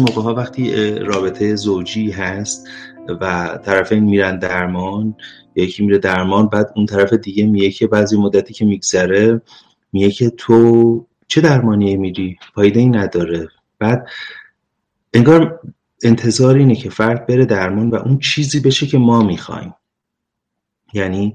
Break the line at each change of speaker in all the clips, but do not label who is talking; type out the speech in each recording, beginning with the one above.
موقع ها وقتی رابطه زوجی هست و طرفین میرن درمان یکی میره درمان بعد اون طرف دیگه میگه که بعضی مدتی که میگذره میگه که تو چه درمانی میری؟ فایده ای نداره. بعد انگار انتظار اینه که فرد بره درمان و اون چیزی بشه که ما می‌خوایم. یعنی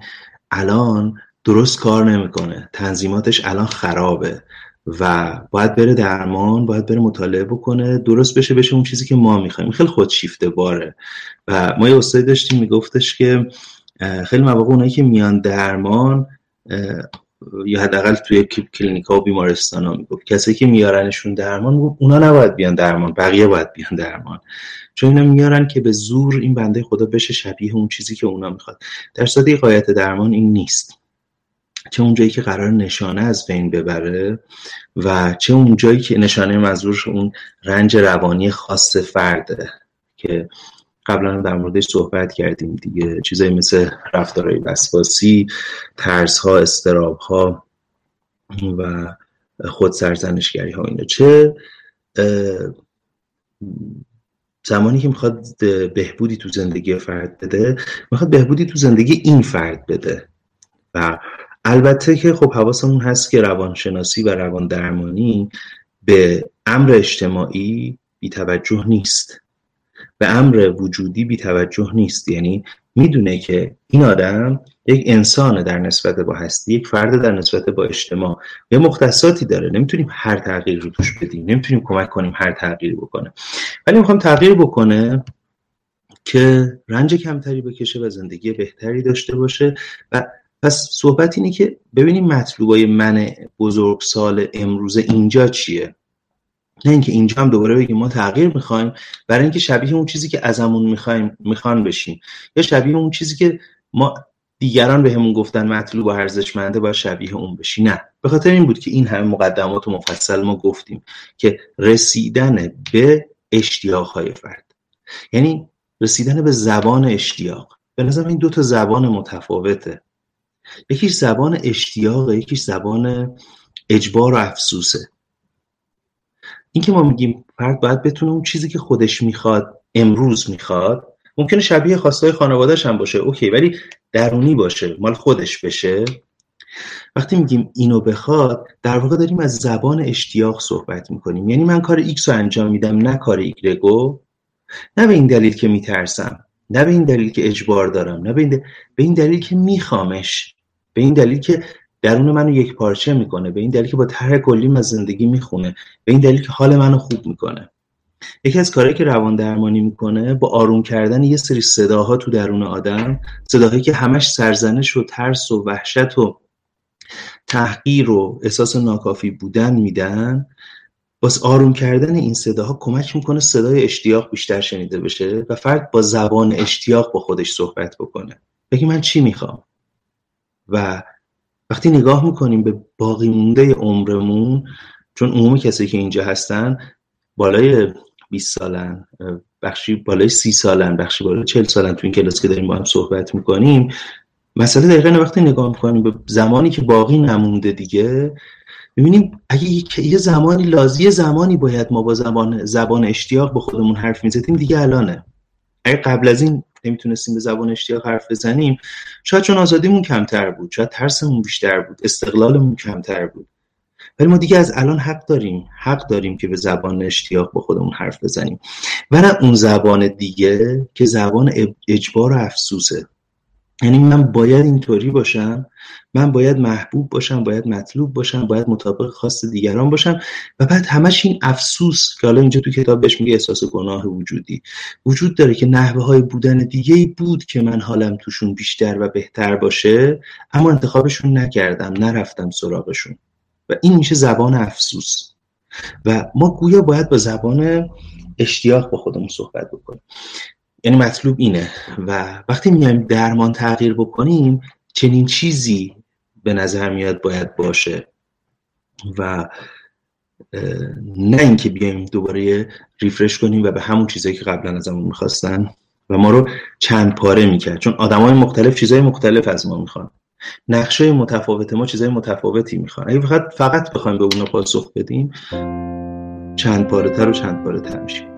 الان درست کار نمی‌کنه. تنظیماتش الان خرابه. و باید بره درمان باید بره مطالعه بکنه. درست بشه بشه اون چیزی که ما می‌خوایم. خیلی خودشیفته باره و ما یه استادی داشتیم میگفتش که خیلی مواقع اونایی که میان درمان یا حداقل توی کلینیک ها و بیمارستان ها می‌گفت. کسایی که میارنشون درمان اونا نباید بیان درمان بقیه باید بیان درمان. چون اینا میارن که به زور این بنده خدا بشه شبیه اون چیزی که اونا می‌خواد. در صورتی قایت درمان این نیست. چه اون جایی که قرار نشانه از بین ببره و چه اون جایی که نشانه منظور اون رنج روانی خاص فرده که قبلا در موردش صحبت کردیم دیگه. چیزایی مثل رفتارهای وسواسی ترس ها استراب ها و خود سرزنشگری ها اینا. چه زمانی که می‌خواد بهبودی تو زندگی فرد بده می‌خواد بهبودی تو زندگی این فرد بده و البته که خب حواسمون هست که روانشناسی و روان درمانی به امر اجتماعی بی توجه نیست. به امر وجودی بی توجه نیست. یعنی می‌دونه که این آدم یک انسان در نسبت با هستی یک فرد در نسبت با اجتماع. یه مختصاتی داره. نمی‌تونیم هر تغییر رو توش بدیم. نمی‌تونیم کمک کنیم هر تغییر بکنه. ولی می‌خوام تغییر بکنه که رنج کمتری بکشه و زندگی بهتری داشته باشه و پس صحبت اینه که ببینیم مطلوبای من بزرگسال امروز اینجا چیه. نه اینکه اینجا هم دوباره بگیم ما تغییر می‌خوایم برای اینکه شبیه اون چیزی که ازمون می‌خوایم می‌خوان بشیم. یا شبیه اون چیزی که ما دیگران به گفتن مطلوب و ارزشمنده باید شبیه اون بشی. نه. به خاطر این بود که این همه مقدمات و مفصل ما گفتیم که رسیدن به اشتیاق های فرد. یعنی رسیدن به زبان اشتیاق. به نظر این دو تا زبان متفاوته. یکیش زبان اشتیاق یکیش زبان اجبار و افسوسه. این که ما میگیم فرد باید بتونه اون چیزی که خودش می‌خواد امروز می‌خواد ممکنه شبیه خواستای خانوادهش هم باشه اوکی ولی درونی باشه مال خودش بشه. وقتی میگیم اینو بخواد در واقع داریم از زبان اشتیاق صحبت می‌کنیم. یعنی من کار ایکس رو انجام میدم نه کار ایگرگو نه به این دلیل که میترسم نه به این دلیل که اجبار دارم نه به این, دلیل, به این دلیل که میخوامش. به این دلیل که درون منو یک پارچه می‌کنه به این دلیل که با طرح کلیم از زندگی می‌خونه به این دلیل که حال منو خوب می‌کنه. یکی از کارهایی که روان درمانی می‌کنه با آروم کردن یه سری صداها تو درون آدم صداهایی که همش سرزنش و ترس و وحشت و تحقیر و احساس ناکافی بودن میدن باز آروم کردن این صداها کمک می‌کنه صدای اشتیاق بیشتر شنیده بشه و فرد با زبان اشتیاق با خودش صحبت بکنه. بگی من چی می‌خوام؟ و وقتی نگاه می‌کنیم به باقی مونده عمرمون چون عموم کسی که اینجا هستن بالای 20 سالن بخشی بالای 30 سالن بخشی بالای 40 سالن تو این کلاس که داریم با هم صحبت می‌کنیم. مسئله دقیقا وقتی نگاه می‌کنیم به زمانی که باقی نمونده دیگه می‌بینیم اگه یه زمانی لازی زمانی باید ما با زبان زبان اشتیاق با خودمون حرف می‌زدیم دیگه الانه. اگه قبل از این نمی‌تونستیم به زبان اشتیاق حرف بزنیم شاید چون آزادیمون کمتر بود شاید ترسمون بیشتر بود استقلالمون کمتر بود. ولی ما دیگه از الان حق داریم حق داریم که به زبان اشتیاق با خودمون حرف بزنیم. و نه اون زبان دیگه که زبان اجبار و افسوسه. یعنی من باید اینطوری باشم من باید محبوب باشم باید مطلوب باشم باید مطابق خواست دیگران باشم. و بعد همش این افسوس که حالا اینجا تو کتاب بهش میگه احساس گناه وجودی. وجود داره که نحوه های بودن دیگه بود که من حالم توشون بیشتر و بهتر باشه اما انتخابشون نکردم نرفتم سراغشون. و این میشه زبان افسوس. و ما گویا باید با زبان اشتیاق با خودمون صحبت بکنیم. یعنی مطلوب اینه. و وقتی میایم درمان تغییر بکنیم چنین چیزی به نظر میاد باید باشه. و نه اینکه بیایم دوباره ریفرش کنیم و به همون چیزایی که قبلا ازمون می‌خواستن و ما رو چند پاره می‌کرد. چون های مختلف چیزهای مختلف از ما می‌خوان. نقشه متفاوت ما چیزهای متفاوتی می‌خوان. اگه فقط فقط بخوایم به اون پاسخ بدیم چند پاره تر و چند پاره تر میشیم